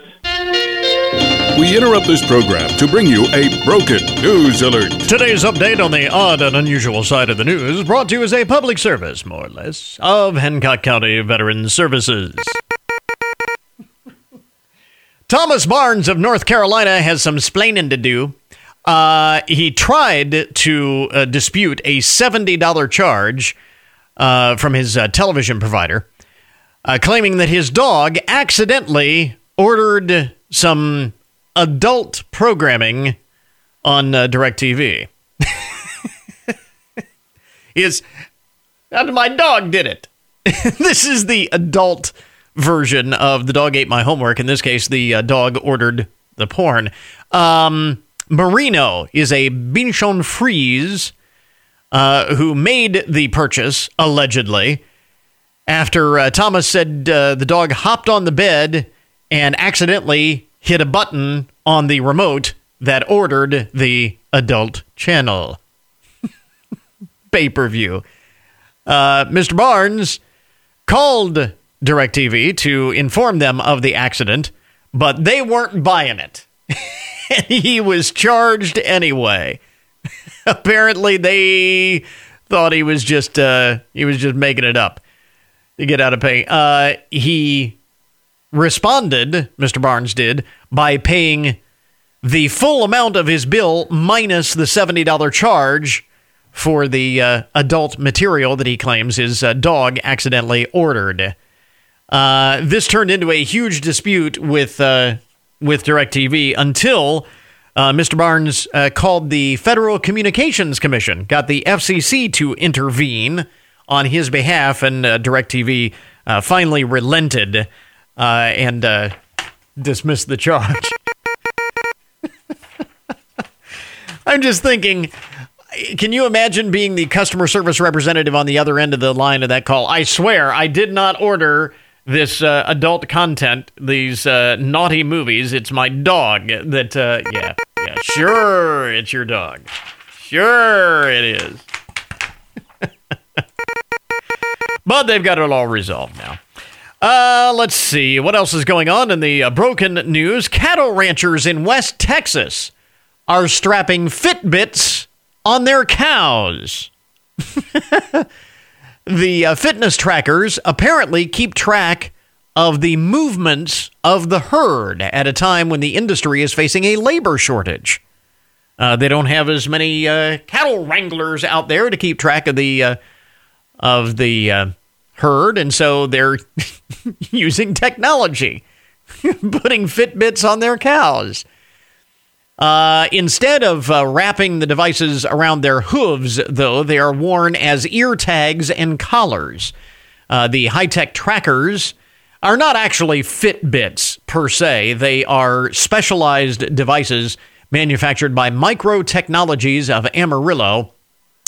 We interrupt this program to bring you a broken news alert. Today's update on the odd and unusual side of the news brought to you as a public service, more or less, of Hancock County Veterans Services. Thomas Barnes of North Carolina has some splaining to do. Uh, he tried to uh, dispute a $70 charge uh, from his uh, television provider, uh, claiming that his dog accidentally ordered some adult programming on uh, DirecTV. [LAUGHS] is my dog did it. [LAUGHS] this is the adult version of the dog ate my homework. In this case, the uh, dog ordered the porn. Um, Marino is a Bichon Frise uh, who made the purchase allegedly after uh, Thomas said uh, the dog hopped on the bed and accidentally hit a button on the remote that ordered the adult channel [LAUGHS] pay per view. Uh, Mr. Barnes called DirecTV to inform them of the accident, but they weren't buying it. [LAUGHS] and [LAUGHS] he was charged anyway. [LAUGHS] Apparently, they thought he was just uh, he was just making it up to get out of pay. Uh, he responded, Mr. Barnes did, by paying the full amount of his bill minus the $70 charge for the uh, adult material that he claims his uh, dog accidentally ordered. Uh, this turned into a huge dispute with uh, with DirecTV until uh, Mr. Barnes uh, called the Federal Communications Commission, got the FCC to intervene on his behalf, and uh, DirecTV uh, finally relented uh, and uh, dismissed the charge. [LAUGHS] I'm just thinking. Can you imagine being the customer service representative on the other end of the line of that call? I swear, I did not order this uh, adult content, these uh, naughty movies. It's my dog that, uh, yeah, yeah, sure, it's your dog. Sure, it is. [LAUGHS] but they've got it all resolved now. Uh, let's see. What else is going on in the uh, broken news? Cattle ranchers in West Texas are strapping Fitbits on their cows. [LAUGHS] the uh, fitness trackers apparently keep track of the movements of the herd at a time when the industry is facing a labor shortage. Uh, they don't have as many uh, cattle wranglers out there to keep track of the uh, of the uh, herd, and so they're [LAUGHS] using technology, [LAUGHS] putting Fitbits on their cows. Uh, instead of uh, wrapping the devices around their hooves, though, they are worn as ear tags and collars. Uh, the high tech trackers are not actually Fitbits per se, they are specialized devices manufactured by Micro Technologies of Amarillo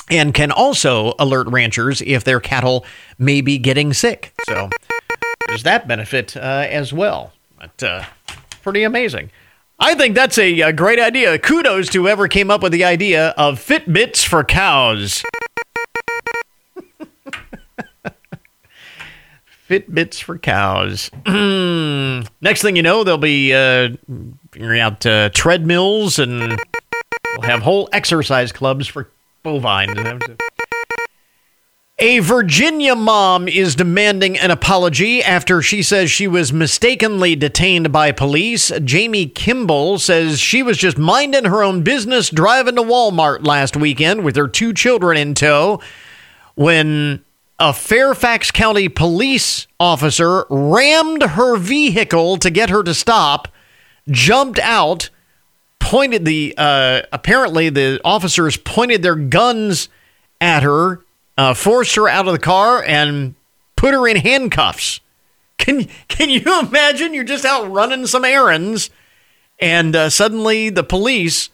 and can also alert ranchers if their cattle may be getting sick. So there's that benefit uh, as well. But uh, pretty amazing. I think that's a, a, great idea. Kudos to whoever came up with the idea of Fitbits for cows. [LAUGHS] Fitbits for cows. [CLEARS THROAT] Next thing you know, they'll be uh, figuring out uh, treadmills and we'll have whole exercise clubs for bovines. A Virginia mom is demanding an apology after she says she was mistakenly detained by police. Jamie Kimball says she was just minding her own business driving to Walmart last weekend with her two children in tow when a Fairfax County police officer rammed her vehicle to get her to stop, jumped out, pointed the uh, apparently the officers pointed their guns at her, uh, forced her out of the car, and put her in handcuffs. Can can you [LAUGHS] imagine? You're just out running some errands, and uh, suddenly the police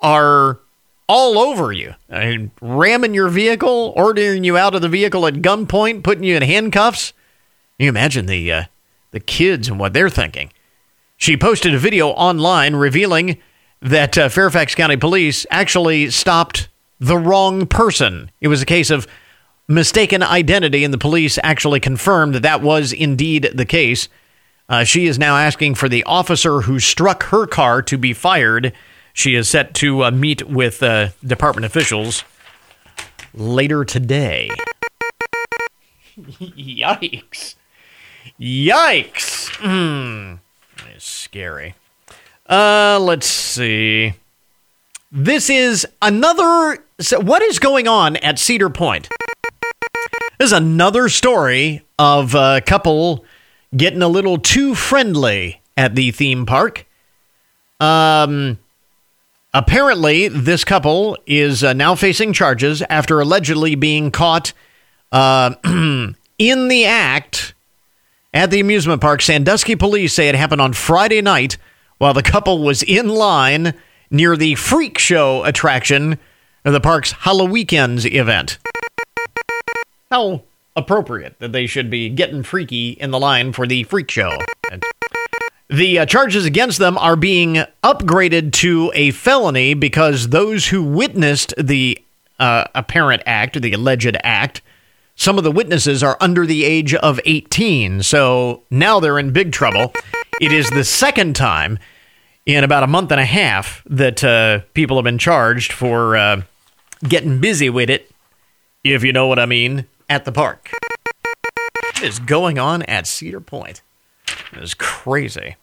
are all over you, mean, ramming your vehicle, ordering you out of the vehicle at gunpoint, putting you in handcuffs. Can you imagine the uh, the kids and what they're thinking. She posted a video online revealing that uh, Fairfax County Police actually stopped the wrong person. It was a case of mistaken identity, and the police actually confirmed that that was indeed the case. Uh, she is now asking for the officer who struck her car to be fired. She is set to uh, meet with uh, department officials later today. [LAUGHS] Yikes. Yikes. Hmm. It's scary. Uh, let's see. This is another. What is going on at Cedar Point? This is another story of a couple getting a little too friendly at the theme park. Um, apparently, this couple is uh, now facing charges after allegedly being caught uh, [CLEARS THROAT] in the act at the amusement park. Sandusky police say it happened on Friday night while the couple was in line near the Freak Show attraction of the park's Halloweekends event. How appropriate that they should be getting freaky in the line for the Freak Show. The uh, charges against them are being upgraded to a felony because those who witnessed the uh, apparent act, the alleged act, some of the witnesses are under the age of 18, so now they're in big trouble. It is the second time in about a month and a half that uh, people have been charged for uh, getting busy with it, if you know what I mean, at the park. What is going on at Cedar Point? It is crazy.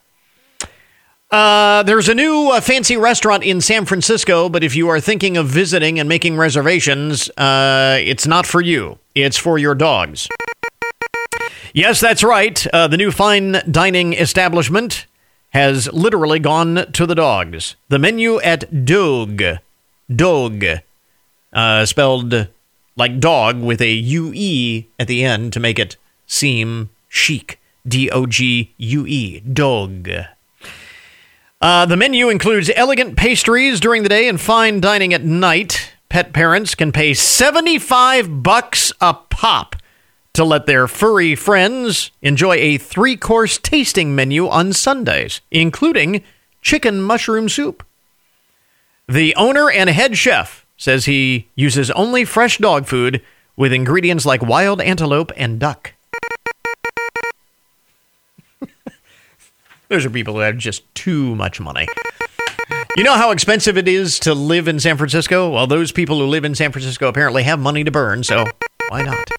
Uh, there's a new uh, fancy restaurant in San Francisco, but if you are thinking of visiting and making reservations, uh, it's not for you. It's for your dogs. Yes, that's right. Uh, the new fine dining establishment has literally gone to the dogs. The menu at Dog, Dog, uh, spelled like dog with a UE at the end to make it seem chic. D O G U E, Dog. Uh, the menu includes elegant pastries during the day and fine dining at night. Pet parents can pay 75 bucks a pop to let their furry friends enjoy a three-course tasting menu on Sundays, including chicken mushroom soup. The owner and head chef says he uses only fresh dog food with ingredients like wild antelope and duck. Those are people who have just too much money. You know how expensive it is to live in San Francisco? Well, those people who live in San Francisco apparently have money to burn, so why not?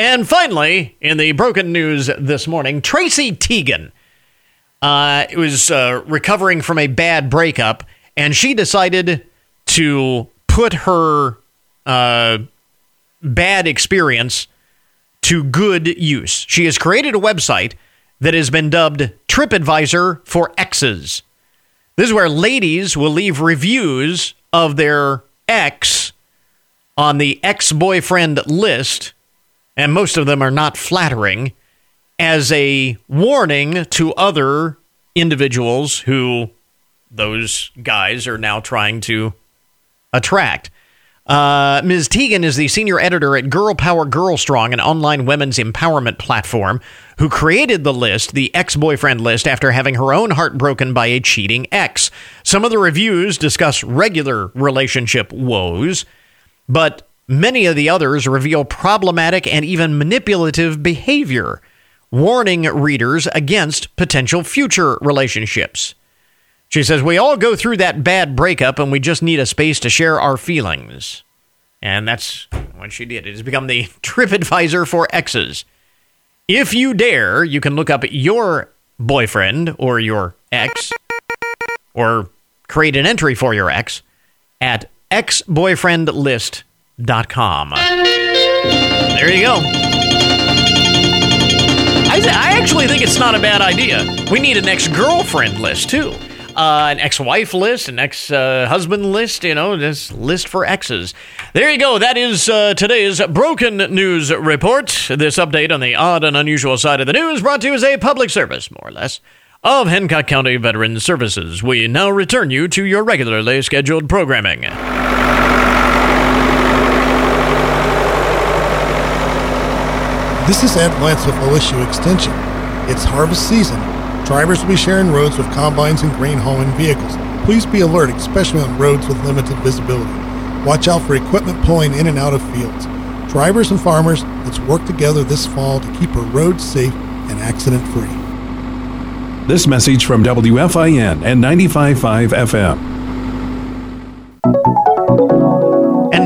And finally, in the broken news this morning, Tracy Teigen uh, was uh, recovering from a bad breakup, and she decided to put her uh, bad experience to good use. She has created a website that has been dubbed TripAdvisor for exes. This is where ladies will leave reviews of their ex on the ex boyfriend list, and most of them are not flattering, as a warning to other individuals who those guys are now trying to attract. Uh, Ms. Teigen is the senior editor at Girl Power Girl Strong, an online women's empowerment platform, who created the list, the ex boyfriend list, after having her own heart broken by a cheating ex. Some of the reviews discuss regular relationship woes, but many of the others reveal problematic and even manipulative behavior, warning readers against potential future relationships. She says, We all go through that bad breakup and we just need a space to share our feelings. And that's what she did. It has become the [LAUGHS] TripAdvisor for exes. If you dare, you can look up your boyfriend or your ex or create an entry for your ex at exboyfriendlist.com. There you go. I, I actually think it's not a bad idea. We need an ex girlfriend list, too. uh, an ex-wife list, an ex-husband list. You know, this list for exes. There you go. That is uh, today's broken news report. This update on the odd and unusual side of the news brought to you as a public service, more or less, of Hancock County Veterans Services. We now return you to your regularly scheduled programming. This is Lance with OSU Extension. It's harvest season. Drivers will be sharing roads with combines and grain hauling vehicles. Please be alert, especially on roads with limited visibility. Watch out for equipment pulling in and out of fields. Drivers and farmers, let's work together this fall to keep our roads safe and accident free. This message from WFIN and 95.5 FM.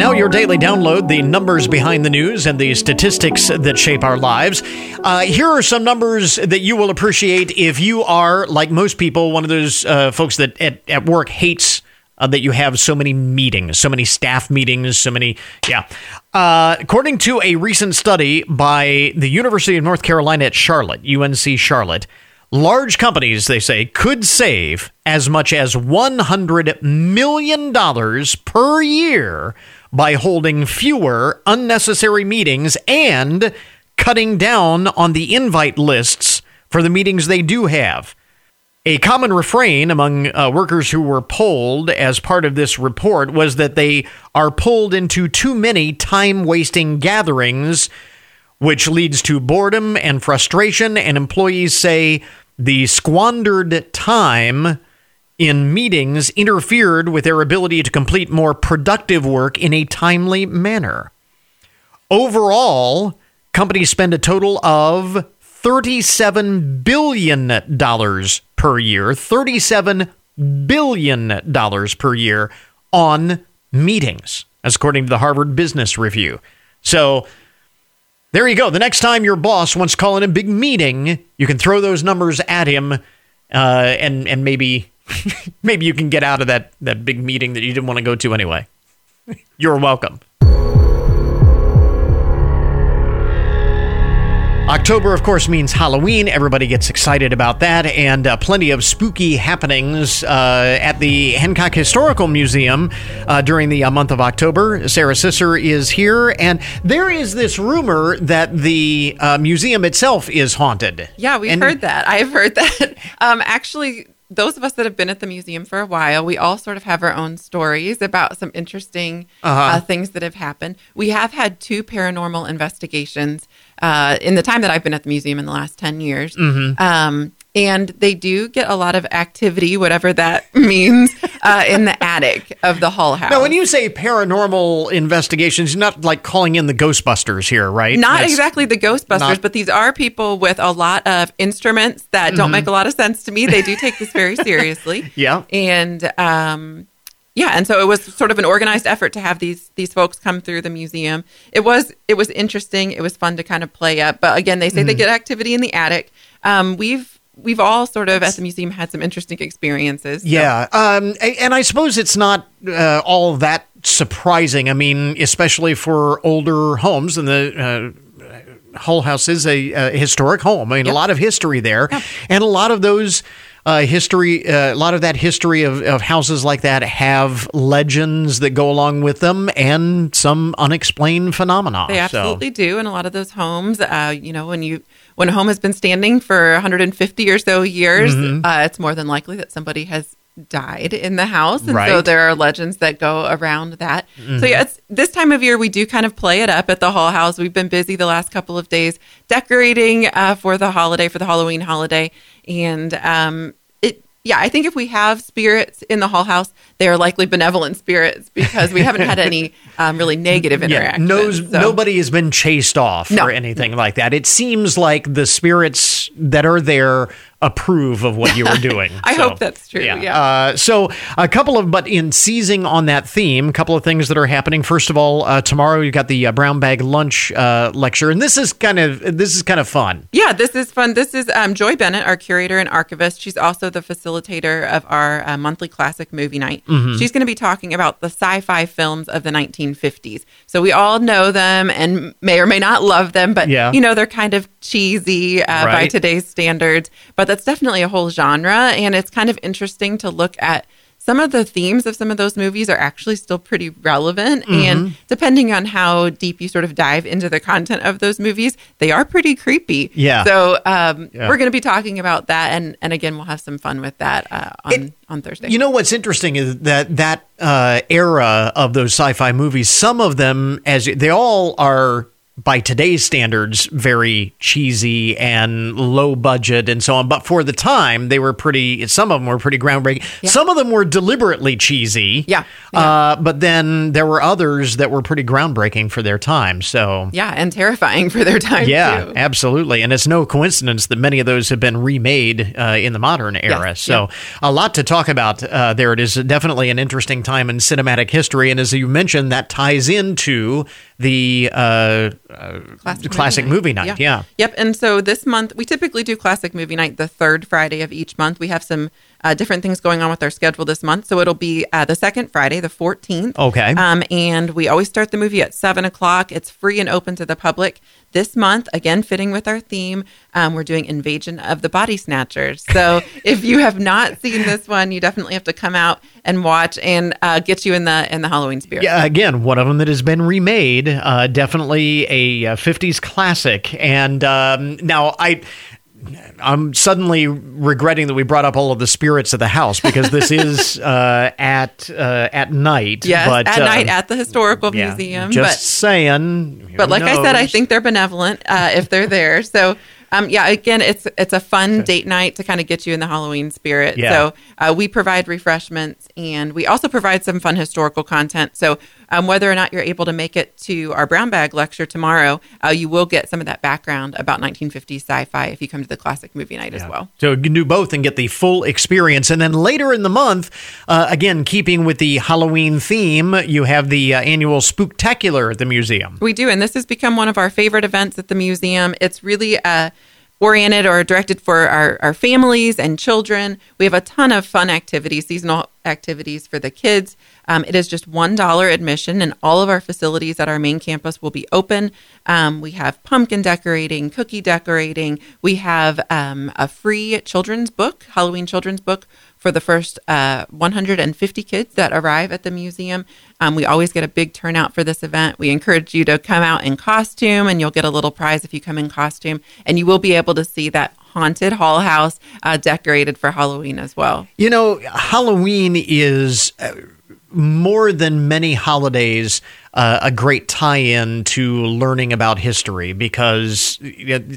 Now your daily download, the numbers behind the news and the statistics that shape our lives. Uh, here are some numbers that you will appreciate if you are, like most people, one of those uh, folks that at, at work hates uh, that you have so many meetings, so many staff meetings, so many, yeah. Uh, according to a recent study by the University of North Carolina at Charlotte, UNC Charlotte, large companies, they say, could save as much as $100 million per year by holding fewer unnecessary meetings and cutting down on the invite lists for the meetings they do have. A common refrain among uh, workers who were polled as part of this report was that they are pulled into too many time wasting gatherings, which leads to boredom and frustration. And employees say the squandered time in meetings interfered with their ability to complete more productive work in a timely manner. Overall, companies spend a total of $37 billion per year, $37 billion per year on meetings, as according to the Harvard Business Review. So there you go. The next time your boss wants to call in a big meeting, you can throw those numbers at him uh, and, and maybe [LAUGHS] maybe you can get out of that, that big meeting that you didn't want to go to anyway. [LAUGHS] You're welcome. October, of course, means Halloween. Everybody gets excited about that, and uh, plenty of spooky happenings uh, at the Hancock Historical Museum uh, during the uh, month of October. Sarah Sisser is here, and there is this rumor that the uh, museum itself is haunted. Yeah, we've And- heard that. I've heard that. [LAUGHS] Um, actually, those of us that have been at the museum for a while, we all sort of have our own stories about some interesting Uh-huh. uh, things that have happened. We have had two paranormal investigations uh, in the time that I've been at the museum in the last 10 years. Mhm. Um, and they do get a lot of activity, whatever that [LAUGHS] means, uh, in the attic of the Hull House. Now, when you say paranormal investigations, you're not like calling in the Ghostbusters here, right? Not That's- exactly the Ghostbusters, not- but these are people with a lot of instruments that don't Mhm. make a lot of sense to me. They do take this very seriously. [LAUGHS] Yeah. And um yeah, and so it was sort of an organized effort to have these these folks come through the museum. It was it was interesting. It was fun to kind of play up. But again, they say they Mhm. get activity in the attic. Um, we've we've all sort of at the museum had some interesting experiences. So- Yeah, um, and I suppose it's not uh, all that surprising. I mean, especially for older homes, and the uh, Hull House is a, uh historic home. I mean, a lot of history there, and a lot of those. Uh, history, uh, a lot of that history of, of houses like that have legends that go along with them and some unexplained phenomena. They So- absolutely do. In a lot of those homes, uh, you know, when you when a home has been standing for 150 or so years, Mhm. uh, it's more than likely that somebody has died in the house, and so there are legends that go around that. So Mhm. yeah, this time of year we do kind of play it up at the Hull House. We've been busy the last couple of days decorating uh, for the holiday, for the Halloween holiday, and um. Yeah, I think if we have spirits in the Hull House, they are likely benevolent spirits because we haven't had any [LAUGHS] um, really negative interactions. Yeah, knows, So- nobody has been chased off No. or anything like that. It seems like the spirits that are there approve of what you are [LAUGHS] doing. I So, hope that's true. Yeah. Uh, so a couple of, but in seizing on that theme, a couple of things that are happening. First of all, uh, tomorrow you've got the uh, brown bag lunch uh, lecture, and this is kind of this is kind of fun. Yeah, this is fun. This is um, Joy Bennett, our curator and archivist. She's also the facilitator of our uh, monthly classic movie night. Mhm. She's going to be talking about the sci fi films of the 1950s. So we all know them and may or may not love them, but Yeah. you know, they're kind of cheesy uh, by today's standards. But that's definitely a whole genre, and it's kind of interesting to look at some of the themes of some of those movies are actually still pretty relevant. Mm-hmm. And depending on how deep you sort of dive into the content of those movies, they are pretty creepy. Yeah. So um, Yeah. we're going to be talking about that, and and again, we'll have some fun with that uh, on on Thursday. You know what's interesting is that that uh, era of those sci-fi movies, some of them, as they all are by today's standards, very cheesy and low budget and so on. But for the time, they were pretty. Some of them were pretty groundbreaking. Some of them were deliberately cheesy. Yeah. Uh, but then there were others that were pretty groundbreaking for their time. So. yeah, and terrifying for their time. Yeah, too. absolutely. And it's no coincidence that many of those have been remade uh, in the modern era. Yes, so, a lot to talk about uh, there. It is definitely an interesting time in cinematic history. And as you mentioned, that ties into the uh, uh, classic, movie night. Yeah. Yep. And so this month, we typically do classic movie night the third Friday of each month. We have some uh, different things going on with our schedule this month. So it'll be uh, the second Friday, the 14th. Okay. Um, and we always start the movie at 7 o'clock. It's free and open to the public. This month, again, fitting with our theme, um, we're doing Invasion of the Body Snatchers. So [LAUGHS] if you have not seen this one, you definitely have to come out and watch and uh, get you in the in the Halloween spirit. Yeah, again, one of them that has been remade. Uh, definitely a uh, 50s classic. And um, now I. I'm suddenly regretting that we brought up all of the spirits of the house because this is [LAUGHS] uh, at uh, at night. Yes, but, at uh, night at the historical yeah, museum. Just but saying. but like I said, I think they're benevolent uh, if they're there. So. Um, yeah, again, it's it's a fun date night to kind of get you in the Halloween spirit. Yeah. So uh, we provide refreshments and we also provide some fun historical content. So um, whether or not you're able to make it to our brown bag lecture tomorrow, uh, you will get some of that background about 1950s sci-fi if you come to the classic movie night as well. So you can do both and get the full experience. And then later in the month, uh, again, keeping with the Halloween theme, you have the uh, annual Spooktacular at the museum. We do, and this has become one of our favorite events at the museum. It's really uh, oriented or directed for our, our families and children. We have a ton of fun activities, seasonal activities for the kids. Um, it is just $1 admission, and all of our facilities at our main campus will be open. Um, we have pumpkin decorating, cookie decorating. We have um, a free children's book, Halloween children's book for the first uh, 150 kids that arrive at the museum. Um, we always get a big turnout for this event. We encourage you to come out in costume, and you'll get a little prize if you come in costume. And you will be able to see that haunted Hull House uh, decorated for Halloween as well. You know, Halloween is uh, more than many holidays uh, a great tie-in to learning about history because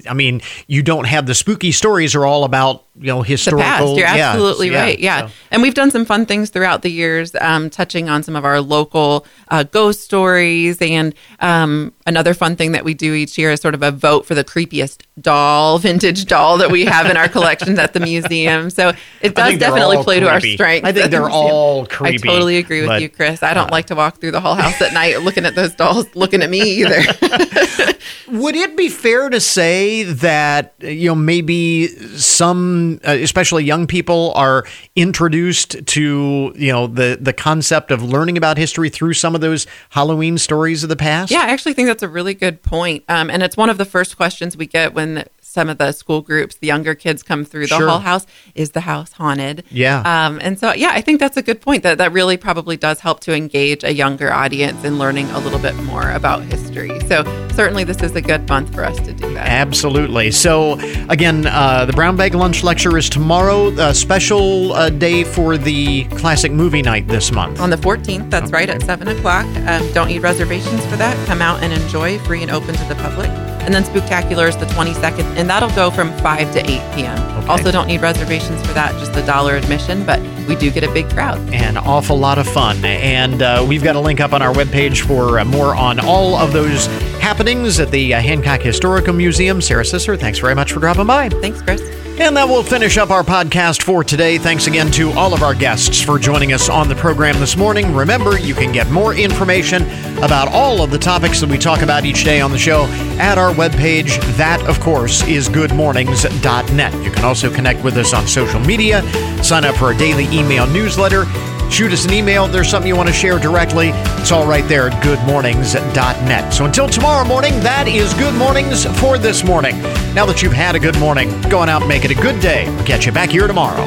I mean you don't have the spooky stories are all about you know the historical. past. You're yeah, absolutely right. Yeah. so- And we've done some fun things throughout the years, um, touching on some of our local uh, ghost stories. And um, another fun thing that we do each year is sort of a vote for the creepiest doll, [LAUGHS] vintage doll that we have in our collections at the museum. So it does definitely play to our strengths. I think they're all creepy, I totally agree with but, uh, you, Chris. I don't like to walk through the whole house at night [LAUGHS] looking at those dolls looking at me either. [LAUGHS] Would it be fair to say that you know maybe some, uh, especially young people, are introduced to you know the the concept of learning about history through some of those Halloween stories of the past? Yeah, I actually think that's a really good point. Um, and it's one of the first questions we get when some of the school groups, the younger kids come through the Sure. Hall House. Is the house haunted? Yeah. Um, and so, yeah, I think that's a good point. That that really probably does help to engage a younger audience in learning a little bit more about history. So certainly, this is a good month for us to do that. Absolutely. So, again, uh, the Brown Bag Lunch Lecture is tomorrow, a special uh, day for the classic movie night this month. On the 14th, that's right, at 7 o'clock. Um, don't need reservations for that. Come out and enjoy, free and open to the public. And then Spooktacular is the 22nd, and that'll go from 5 to 8 p.m. Also, don't need reservations for that, just a dollar admission, but we do get a big crowd. An awful lot of fun. And uh, we've got a link up on our webpage for uh, more on all of those happenings at the uh, Hancock Historical Museum. Sarah Sisser, thanks very much for dropping by. Thanks, Chris. And that will finish up our podcast for today. Thanks again to all of our guests for joining us on the program this morning. Remember, you can get more information about all of the topics that we talk about each day on the show at our webpage. That, of course, is goodmornings.net. You can also connect with us on social media, sign up for our daily email newsletter, Shoot us an email if there's something you want to share directly. It's all right there at goodmornings.net. So until tomorrow morning, that is Good Mornings for this morning. Now that you've had a good morning, go on out and make it a good day. We'll catch you back here tomorrow.